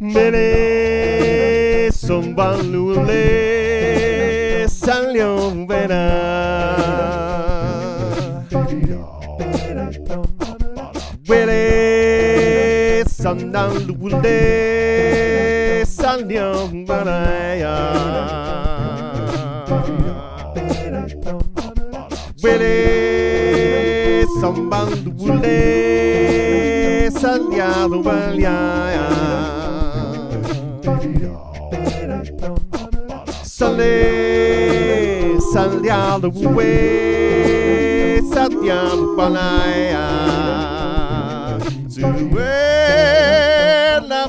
Mene son balule salió vera. Sandan vera. Wele sandan lule salió vera. Sale, saliado we, saliado palaya. Sue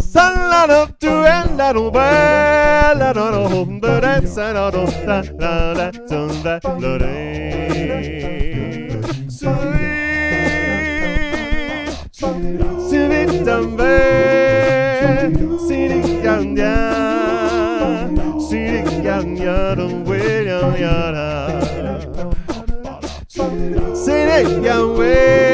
Salado tu en la nube, la no no humbe de sanado, la la la son da lo re. Sui, sui tambe, siri ganya, siri ganya don we ya ya. Siri Yahweh,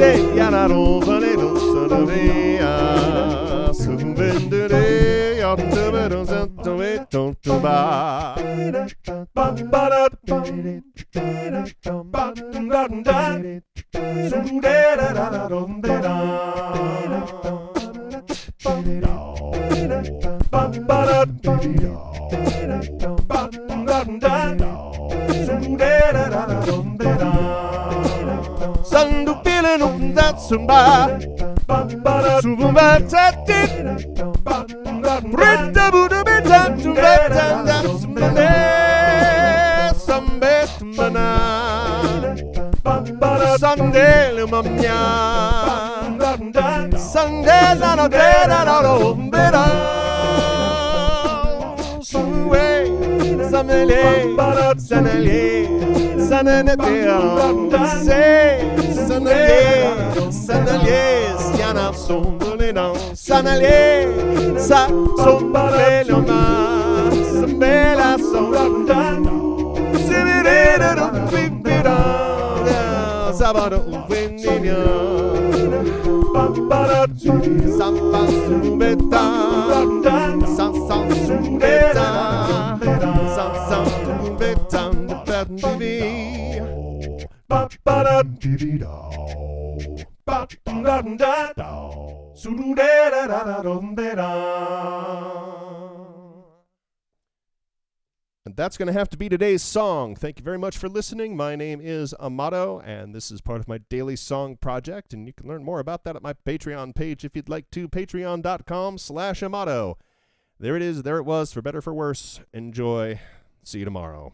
Siri Yanaro, Valero, Sanavea, Suvendere, Yotavero, Santo, Tontuba. Sandu feeling up that sumba Sumba tatit Rita Buddha Bita Tumba Tanda Sumbane Sambe Tumbana Sunday Lumamya Sunday Lano Dera Lano Umbera Suwe Samele Sanele Sananete Se Sanale Sanale Sa Sombelena Sambela Sombelena Sinirena Pipira Sabado Uvenina Samba Sumeta Sansa Sumeta Sansa Sumeta Baby And that's going to have to be today's song. Thank you very much for listening. My name is Amato, and this is part of my daily song project. And you can learn more about that at my Patreon page if you'd like to. Patreon.com slash Amato. There it is. There it was. For better, for worse. Enjoy. See you tomorrow.